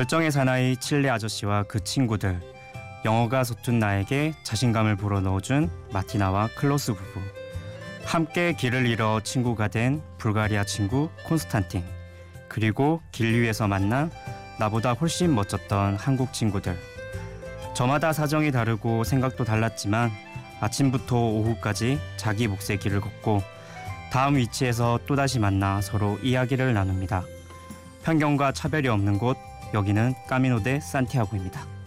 열정의 사나이 칠레 아저씨와 그 친구들 영어가 서툰 나에게 자신감을 불어넣어준 마티나와 클로스 부부 함께 길을 잃어 친구가 된 불가리아 친구 콘스탄틴 그리고 길 위에서 만나 나보다 훨씬 멋졌던 한국 친구들 저마다 사정이 다르고 생각도 달랐지만 아침부터 오후까지 자기 몫의 길을 걷고 다음 위치에서 또다시 만나 서로 이야기를 나눕니다. 편견과 차별이 없는 곳 여기는 까미노 데 산티아고입니다.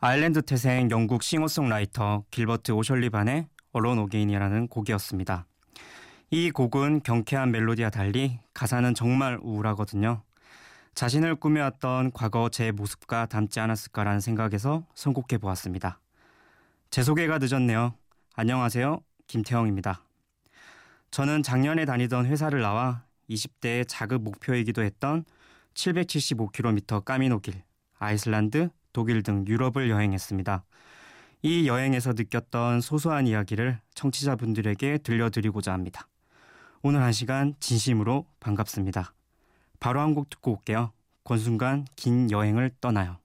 아일랜드 태생 영국 싱어송라이터 길버트 오셜리반의 어론 오게인이라는 곡이었습니다. 이 곡은 경쾌한 멜로디와 달리 가사는 정말 우울하거든요. 자신을 꾸며왔던 과거 제 모습과 닮지 않았을까라는 생각에서 선곡해 보았습니다. 제 소개가 늦었네요. 안녕하세요. 김태형입니다. 저는 작년에 다니던 회사를 나와 20대의 자급 목표이기도 했던 775km 까미노길, 아이슬란드, 독일 등 유럽을 여행했습니다. 이 여행에서 느꼈던 소소한 이야기를 청취자분들에게 들려드리고자 합니다. 오늘 한 시간 진심으로 반갑습니다. 바로 한 곡 듣고 올게요. 권순간 긴 여행을 떠나요.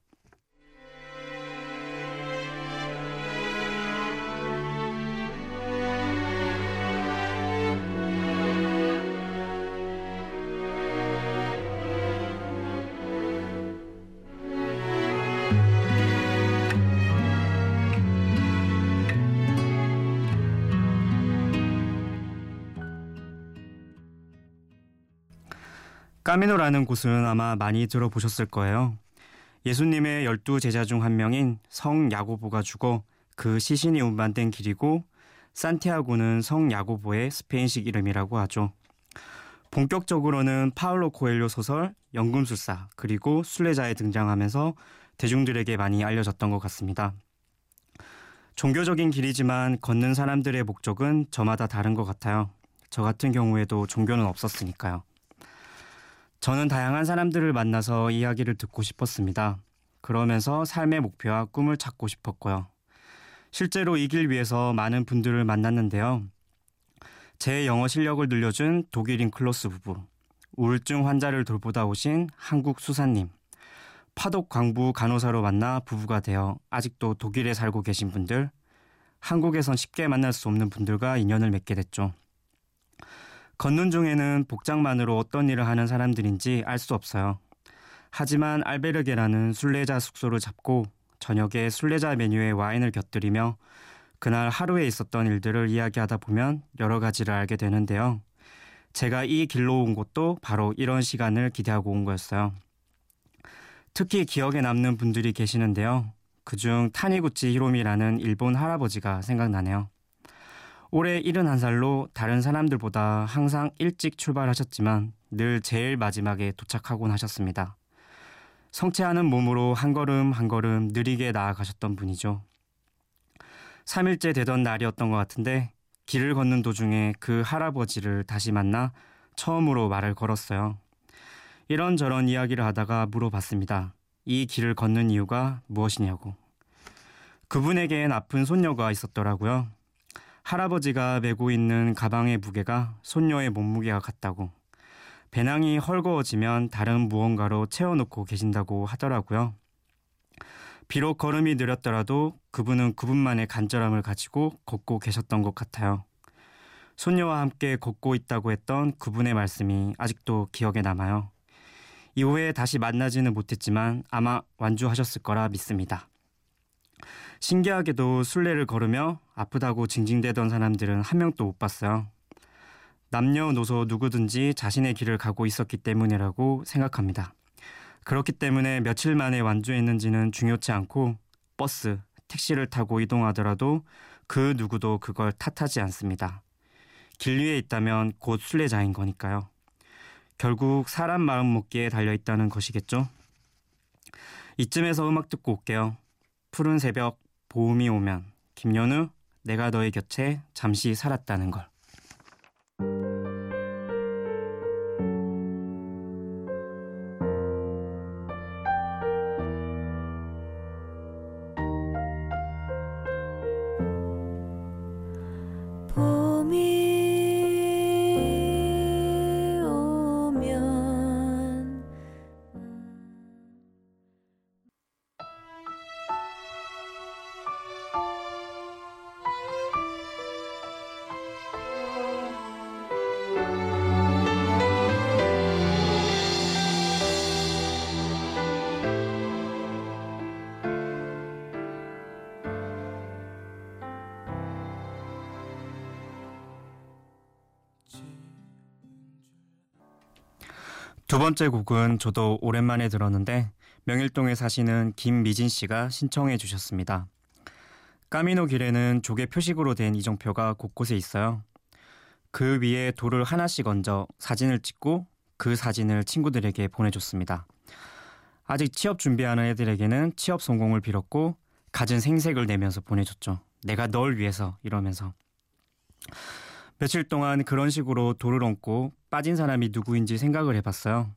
까미노라는 곳은 아마 많이 들어보셨을 거예요. 예수님의 열두 제자 중 한 명인 성 야고보가 죽어 그 시신이 운반된 길이고 산티아고는 성 야고보의 스페인식 이름이라고 하죠. 본격적으로는 파울로 코엘료 소설 연금술사 그리고 순례자에 등장하면서 대중들에게 많이 알려졌던 것 같습니다. 종교적인 길이지만 걷는 사람들의 목적은 저마다 다른 것 같아요. 저 같은 경우에도 종교는 없었으니까요. 저는 다양한 사람들을 만나서 이야기를 듣고 싶었습니다. 그러면서 삶의 목표와 꿈을 찾고 싶었고요. 실제로 이 길 위해서 많은 분들을 만났는데요. 제 영어 실력을 늘려준 독일인 클로스 부부, 우울증 환자를 돌보다 오신 한국 수사님, 파독 광부 간호사로 만나 부부가 되어 아직도 독일에 살고 계신 분들, 한국에선 쉽게 만날 수 없는 분들과 인연을 맺게 됐죠. 걷는 중에는 복장만으로 어떤 일을 하는 사람들인지 알 수 없어요. 하지만 알베르게라는 순례자 숙소를 잡고 저녁에 순례자 메뉴에 와인을 곁들이며 그날 하루에 있었던 일들을 이야기하다 보면 여러 가지를 알게 되는데요. 제가 이 길로 온 곳도 바로 이런 시간을 기대하고 온 거였어요. 특히 기억에 남는 분들이 계시는데요. 그중 타니구치 히로미라는 일본 할아버지가 생각나네요. 올해 71살로 다른 사람들보다 항상 일찍 출발하셨지만 늘 제일 마지막에 도착하곤 하셨습니다. 성체하는 몸으로 한 걸음 한 걸음 느리게 나아가셨던 분이죠. 3일째 되던 날이었던 것 같은데 길을 걷는 도중에 그 할아버지를 다시 만나 처음으로 말을 걸었어요. 이런저런 이야기를 하다가 물어봤습니다. 이 길을 걷는 이유가 무엇이냐고. 그분에겐 아픈 손녀가 있었더라고요. 할아버지가 메고 있는 가방의 무게가 손녀의 몸무게가 같다고. 배낭이 헐거워지면 다른 무언가로 채워놓고 계신다고 하더라고요. 비록 걸음이 느렸더라도 그분은 그분만의 간절함을 가지고 걷고 계셨던 것 같아요. 손녀와 함께 걷고 있다고 했던 그분의 말씀이 아직도 기억에 남아요. 이후에 다시 만나지는 못했지만 아마 완주하셨을 거라 믿습니다. 신기하게도 순례를 걸으며 아프다고 징징대던 사람들은 한 명도 못 봤어요. 남녀노소 누구든지 자신의 길을 가고 있었기 때문이라고 생각합니다. 그렇기 때문에 며칠 만에 완주했는지는 중요치 않고 버스, 택시를 타고 이동하더라도 그 누구도 그걸 탓하지 않습니다. 길 위에 있다면 곧 순례자인 거니까요. 결국 사람 마음 먹기에 달려 있다는 것이겠죠. 이쯤에서 음악 듣고 올게요. 푸른 새벽 보음이 오면 김연우 내가 너의 곁에 잠시 살았다는 걸. 두 번째 곡은 저도 오랜만에 들었는데 명일동에 사시는 김미진 씨가 신청해 주셨습니다. 까미노 길에는 조개 표식으로 된 이정표가 곳곳에 있어요. 그 위에 돌을 하나씩 얹어 사진을 찍고 그 사진을 친구들에게 보내줬습니다. 아직 취업 준비하는 애들에게는 취업 성공을 빌었고 갖은 생색을 내면서 보내줬죠. 내가 널 위해서 이러면서. 며칠 동안 그런 식으로 돌을 얹고 빠진 사람이 누구인지 생각을 해봤어요.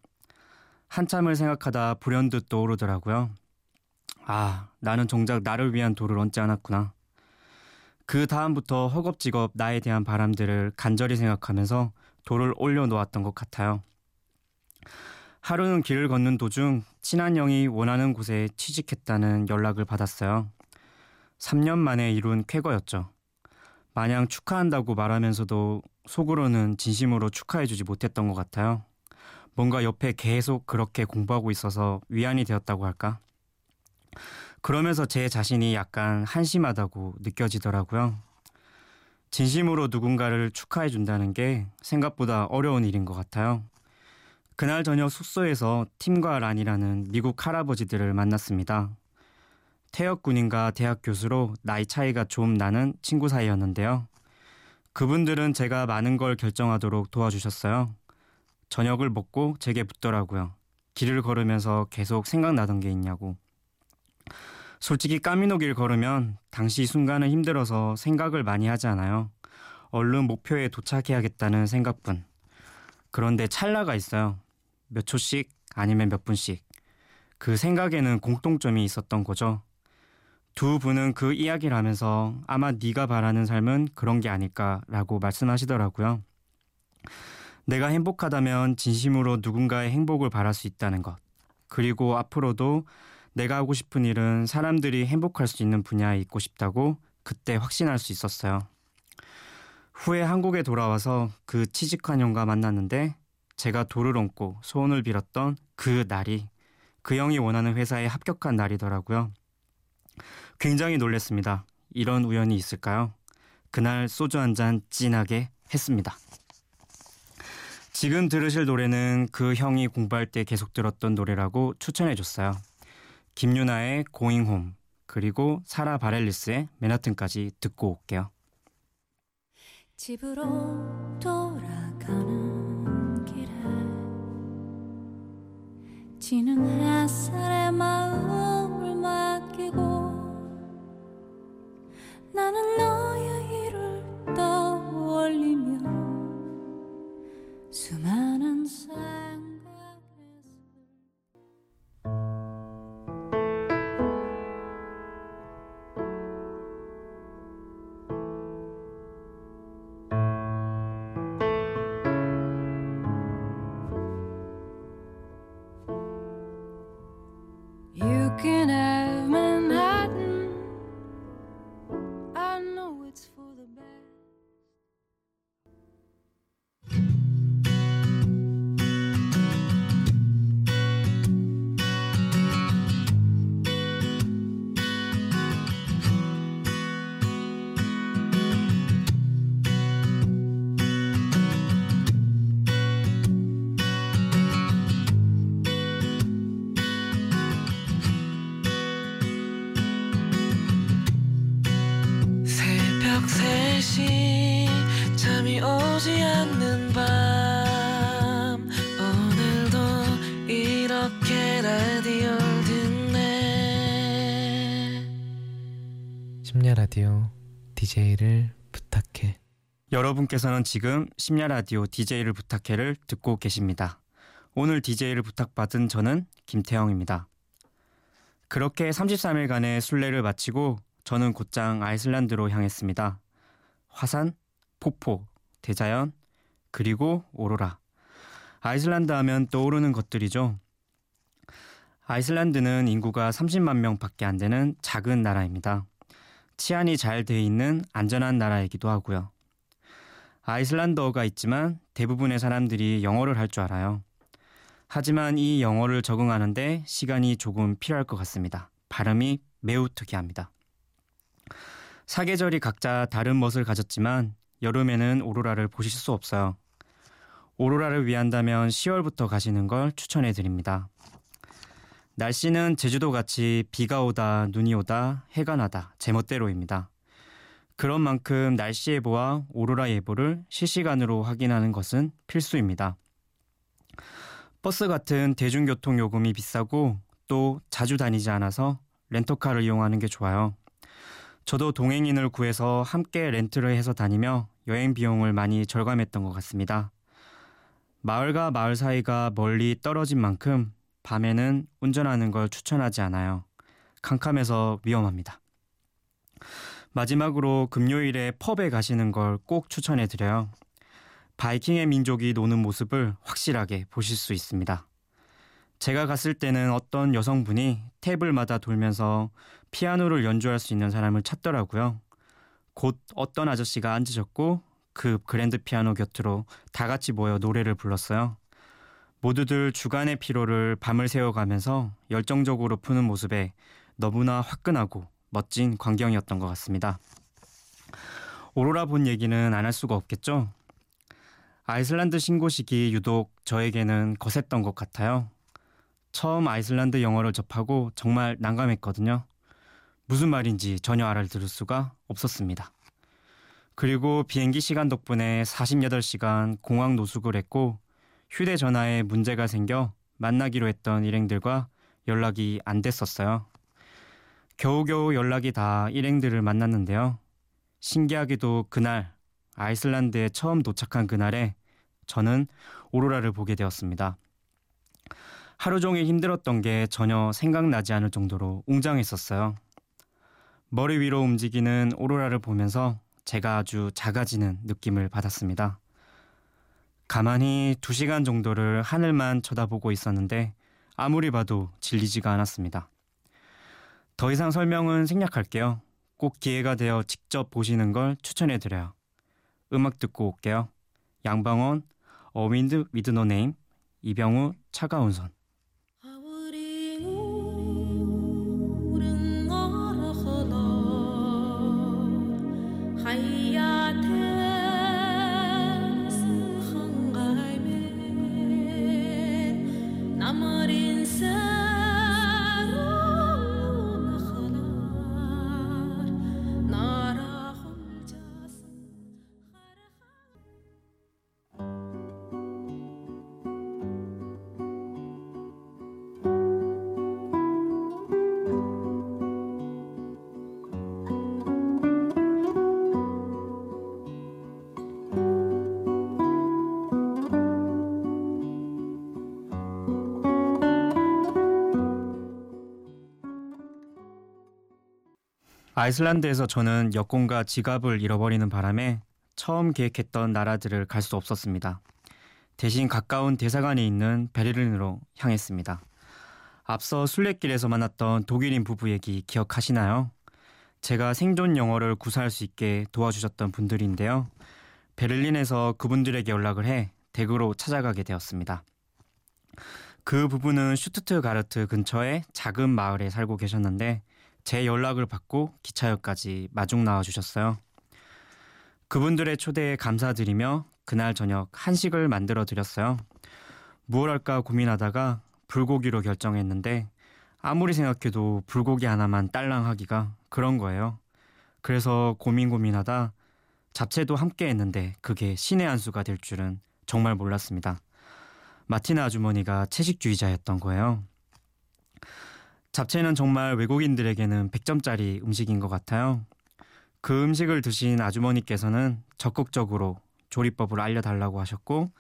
한참을 생각하다 불현듯 떠오르더라고요. 아, 나는 정작 나를 위한 돌을 얹지 않았구나. 그 다음부터 허겁지겁 나에 대한 바람들을 간절히 생각하면서 돌을 올려놓았던 것 같아요. 하루는 길을 걷는 도중 친한 형이 원하는 곳에 취직했다는 연락을 받았어요. 3년 만에 이룬 쾌거였죠. 마냥 축하한다고 말하면서도 속으로는 진심으로 축하해주지 못했던 것 같아요. 뭔가 옆에 계속 그렇게 공부하고 있어서 위안이 되었다고 할까? 그러면서 제 자신이 약간 한심하다고 느껴지더라고요. 진심으로 누군가를 축하해 준다는 게 생각보다 어려운 일인 것 같아요. 그날 저녁 숙소에서 팀과 란이라는 미국 할아버지들을 만났습니다. 태역 군인과 대학 교수로 나이 차이가 좀 나는 친구 사이였는데요. 그분들은 제가 많은 걸 결정하도록 도와주셨어요. 저녁을 먹고 제게 묻더라고요. 길을 걸으면서 계속 생각나던 게 있냐고. 솔직히 까미노 길 걸으면 당시 순간은 힘들어서 생각을 많이 하지 않아요. 얼른 목표에 도착해야겠다는 생각뿐. 그런데 찰나가 있어요. 몇 초씩 아니면 몇 분씩. 그 생각에는 공통점이 있었던 거죠. 두 분은 그 이야기를 하면서 아마 네가 바라는 삶은 그런 게 아닐까라고 말씀하시더라고요. 내가 행복하다면 진심으로 누군가의 행복을 바랄 수 있다는 것. 그리고 앞으로도 내가 하고 싶은 일은 사람들이 행복할 수 있는 분야에 있고 싶다고 그때 확신할 수 있었어요. 후에 한국에 돌아와서 그 취직한 형과 만났는데 제가 돌을 얹고 소원을 빌었던 그 날이 그 형이 원하는 회사에 합격한 날이더라고요. 굉장히 놀랬습니다. 이런 우연이 있을까요? 그날 소주 한 잔 진하게 했습니다. 지금 들으실 노래는 그 형이 공부할 때 계속 들었던 노래라고 추천해 줬어요. 김유나의 Going Home 그리고 사라 바렐리스의 맨하튼까지 듣고 올게요. 집으로 돌아가는 길에 지는 햇살에 마음 심야 라디오 DJ를 부탁해. 여러분께서는 지금 심야 라디오 DJ를 부탁해를 듣고 계십니다. 오늘 DJ를 부탁받은 저는 김태형입니다. 그렇게 33일간의 순례를 마치고 저는 곧장 아이슬란드로 향했습니다. 화산, 폭포, 대자연, 그리고 오로라. 아이슬란드 하면 떠오르는 것들이죠. 아이슬란드는 인구가 30만 명 밖에 안 되는 작은 나라입니다. 치안이 잘 돼 있는 안전한 나라이기도 하고요. 아이슬란드어가 있지만 대부분의 사람들이 영어를 할 줄 알아요. 하지만 이 영어를 적응하는데 시간이 조금 필요할 것 같습니다. 발음이 매우 특이합니다. 사계절이 각자 다른 멋을 가졌지만 여름에는 오로라를 보실 수 없어요. 오로라를 위한다면 10월부터 가시는 걸 추천해 드립니다. 날씨는 제주도 같이 비가 오다 눈이 오다 해가 나다 제멋대로입니다. 그런 만큼 날씨 예보와 오로라 예보를 실시간으로 확인하는 것은 필수입니다. 버스 같은 대중교통 요금이 비싸고 또 자주 다니지 않아서 렌터카를 이용하는 게 좋아요. 저도 동행인을 구해서 함께 렌트를 해서 다니며 여행 비용을 많이 절감했던 것 같습니다. 마을과 마을 사이가 멀리 떨어진 만큼 밤에는 운전하는 걸 추천하지 않아요. 캄캄해서 위험합니다. 마지막으로 금요일에 펍에 가시는 걸 꼭 추천해 드려요. 바이킹의 민족이 노는 모습을 확실하게 보실 수 있습니다. 제가 갔을 때는 어떤 여성분이 테이블마다 돌면서 피아노를 연주할 수 있는 사람을 찾더라고요. 곧 어떤 아저씨가 앉으셨고 그 그랜드 피아노 곁으로 다 같이 모여 노래를 불렀어요. 모두들 주간의 피로를 밤을 새워가면서 열정적으로 푸는 모습에 너무나 화끈하고 멋진 광경이었던 것 같습니다. 오로라 본 얘기는 안 할 수가 없겠죠? 아이슬란드 신고식이 유독 저에게는 거셌던 것 같아요. 처음 아이슬란드 영어를 접하고 정말 난감했거든요. 무슨 말인지 전혀 알아들을 수가 없었습니다. 그리고 비행기 시간 덕분에 48시간 공항 노숙을 했고 휴대전화에 문제가 생겨 만나기로 했던 일행들과 연락이 안 됐었어요. 겨우겨우 연락이 다 일행들을 만났는데요. 신기하게도 그날 아이슬란드에 처음 도착한 그날에 저는 오로라를 보게 되었습니다. 하루 종일 힘들었던 게 전혀 생각나지 않을 정도로 웅장했었어요. 머리 위로 움직이는 오로라를 보면서 제가 아주 작아지는 느낌을 받았습니다. 가만히 두 시간 정도를 하늘만 쳐다보고 있었는데 아무리 봐도 질리지가 않았습니다. 더 이상 설명은 생략할게요. 꼭 기회가 되어 직접 보시는 걸 추천해 드려요. 음악 듣고 올게요. 양방원, 어윈드 위드 노 네임, 이병우 차가운 손. 아이슬란드에서 저는 여권과 지갑을 잃어버리는 바람에 처음 계획했던 나라들을 갈 수 없었습니다. 대신 가까운 대사관에 있는 베를린으로 향했습니다. 앞서 순례길에서 만났던 독일인 부부 얘기 기억하시나요? 제가 생존 영어를 구사할 수 있게 도와주셨던 분들인데요. 베를린에서 그분들에게 연락을 해 댁으로 찾아가게 되었습니다. 그 부부는 슈투트가르트 근처의 작은 마을에 살고 계셨는데 제 연락을 받고 기차역까지 마중 나와 주셨어요. 그분들의 초대에 감사드리며 그날 저녁 한식을 만들어 드렸어요. 무얼 할까 고민하다가 불고기로 결정했는데 아무리 생각해도 불고기 하나만 딸랑 하기가 그런 거예요. 그래서 고민 고민하다 잡채도 함께 했는데 그게 신의 한 수가 될 줄은 정말 몰랐습니다. 마티나 아주머니가 채식주의자였던 거예요. 잡채는 정말 외국인들에게는 100점짜리 음식인 것 같아요. 그 음식을 드신 아주머니께서는 적극적으로 조리법을 알려달라고 하셨고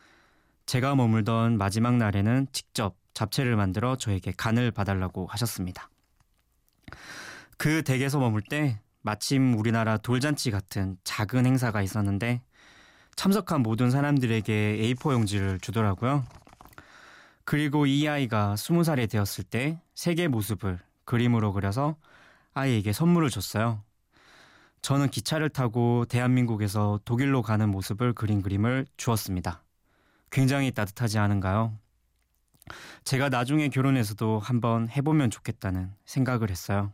제가 머물던 마지막 날에는 직접 잡채를 만들어 저에게 간을 봐달라고 하셨습니다. 그 댁에서 머물 때 마침 우리나라 돌잔치 같은 작은 행사가 있었는데 참석한 모든 사람들에게 A4 용지를 주더라고요. 그리고 이 아이가 스무 살이 되었을 때 세계 모습을 그림으로 그려서 아이에게 선물을 줬어요. 저는 기차를 타고 대한민국에서 독일로 가는 모습을 그린 그림을 주었습니다. 굉장히 따뜻하지 않은가요? 제가 나중에 결혼해서도 한번 해보면 좋겠다는 생각을 했어요.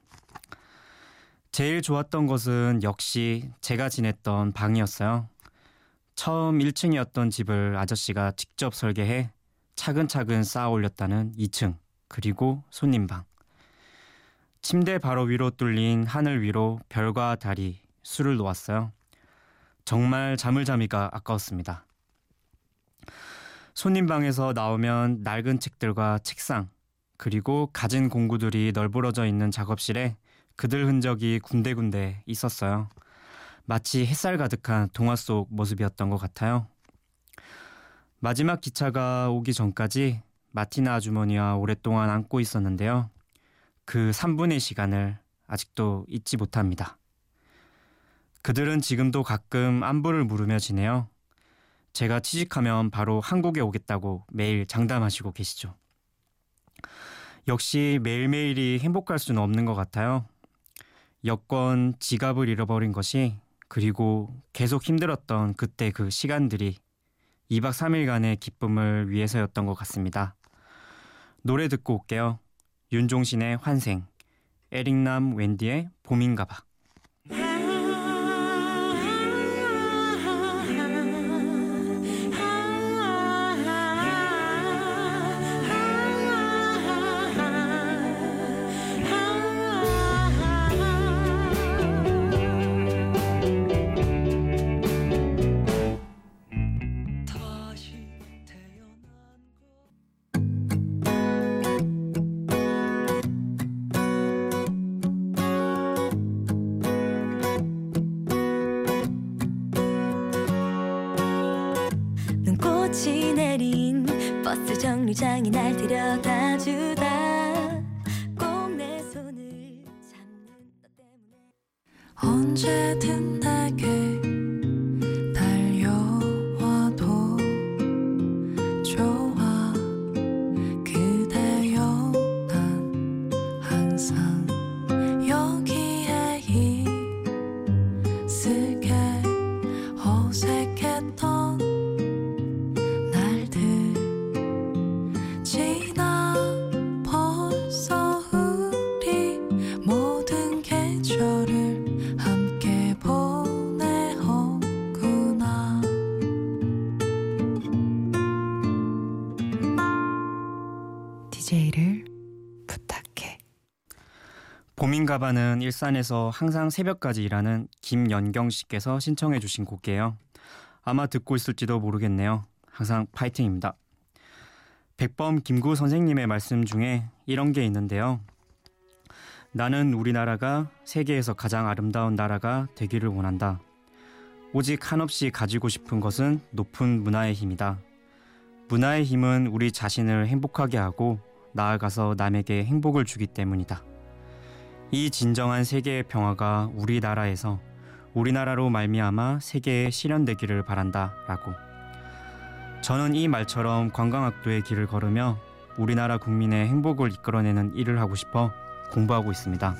제일 좋았던 것은 역시 제가 지냈던 방이었어요. 처음 1층이었던 집을 아저씨가 직접 설계해 차근차근 쌓아 올렸다는 2층, 그리고 손님방. 침대 바로 위로 뚫린 하늘 위로 별과 달이 술을 놓았어요. 정말 잠을 자미가 아까웠습니다. 손님 방에서 나오면 낡은 책들과 책상, 그리고 가진 공구들이 널브러져 있는 작업실에 그들 흔적이 군데군데 있었어요. 마치 햇살 가득한 동화 속 모습이었던 것 같아요. 마지막 기차가 오기 전까지 마티나 아주머니와 오랫동안 앉고 있었는데요. 그 3분의 시간을 아직도 잊지 못합니다. 그들은 지금도 가끔 안부를 물으며 지내요. 제가 취직하면 바로 한국에 오겠다고 매일 장담하시고 계시죠. 역시 매일매일이 행복할 수는 없는 것 같아요. 여권, 지갑을 잃어버린 것이 그리고 계속 힘들었던 그때 그 시간들이 2박 3일간의 기쁨을 위해서였던 것 같습니다. 노래 듣고 올게요. 윤종신의 환생, 에릭남 웬디의 봄인가봐. 정류장이 날 데려다 주다. 꼭 내 손을 잡는 너 때문에. 언제든 내게 DJ를 부탁해 봄인가봐는 일산에서 항상 새벽까지 일하는 김연경 씨께서 신청해 주신 곡이에요. 아마 듣고 있을지도 모르겠네요. 항상 파이팅입니다. 백범 김구 선생님의 말씀 중에 이런 게 있는데요. 나는 우리나라가 세계에서 가장 아름다운 나라가 되기를 원한다. 오직 한없이 가지고 싶은 것은 높은 문화의 힘이다. 문화의 힘은 우리 자신을 행복하게 하고 나아가서 남에게 행복을 주기 때문이다. 이 진정한 세계의 평화가 우리나라에서 우리나라로 말미암아 세계에 실현되기를 바란다라고. 저는 이 말처럼 관광학도의 길을 걸으며 우리나라 국민의 행복을 이끌어내는 일을 하고 싶어 공부하고 있습니다.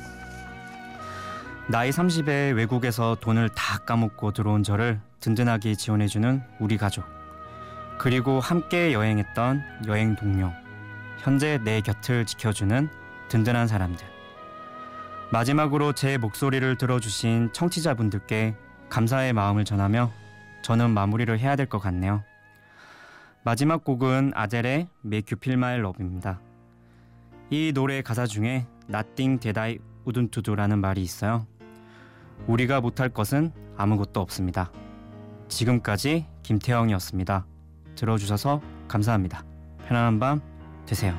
나이 30에 외국에서 돈을 다 까먹고 들어온 저를 든든하게 지원해주는 우리 가족. 그리고 함께 여행했던 여행 동료. 현재 내 곁을 지켜주는 든든한 사람들. 마지막으로 제 목소리를 들어주신 청취자분들께 감사의 마음을 전하며 저는 마무리를 해야 될 것 같네요. 마지막 곡은 아델의 Make You Feel My Love입니다. 이 노래 가사 중에 Nothing That I Wouldn't Do라는 말이 있어요. 우리가 못할 것은 아무것도 없습니다. 지금까지 김태형이었습니다. 들어주셔서 감사합니다. 편안한 밤 되세요.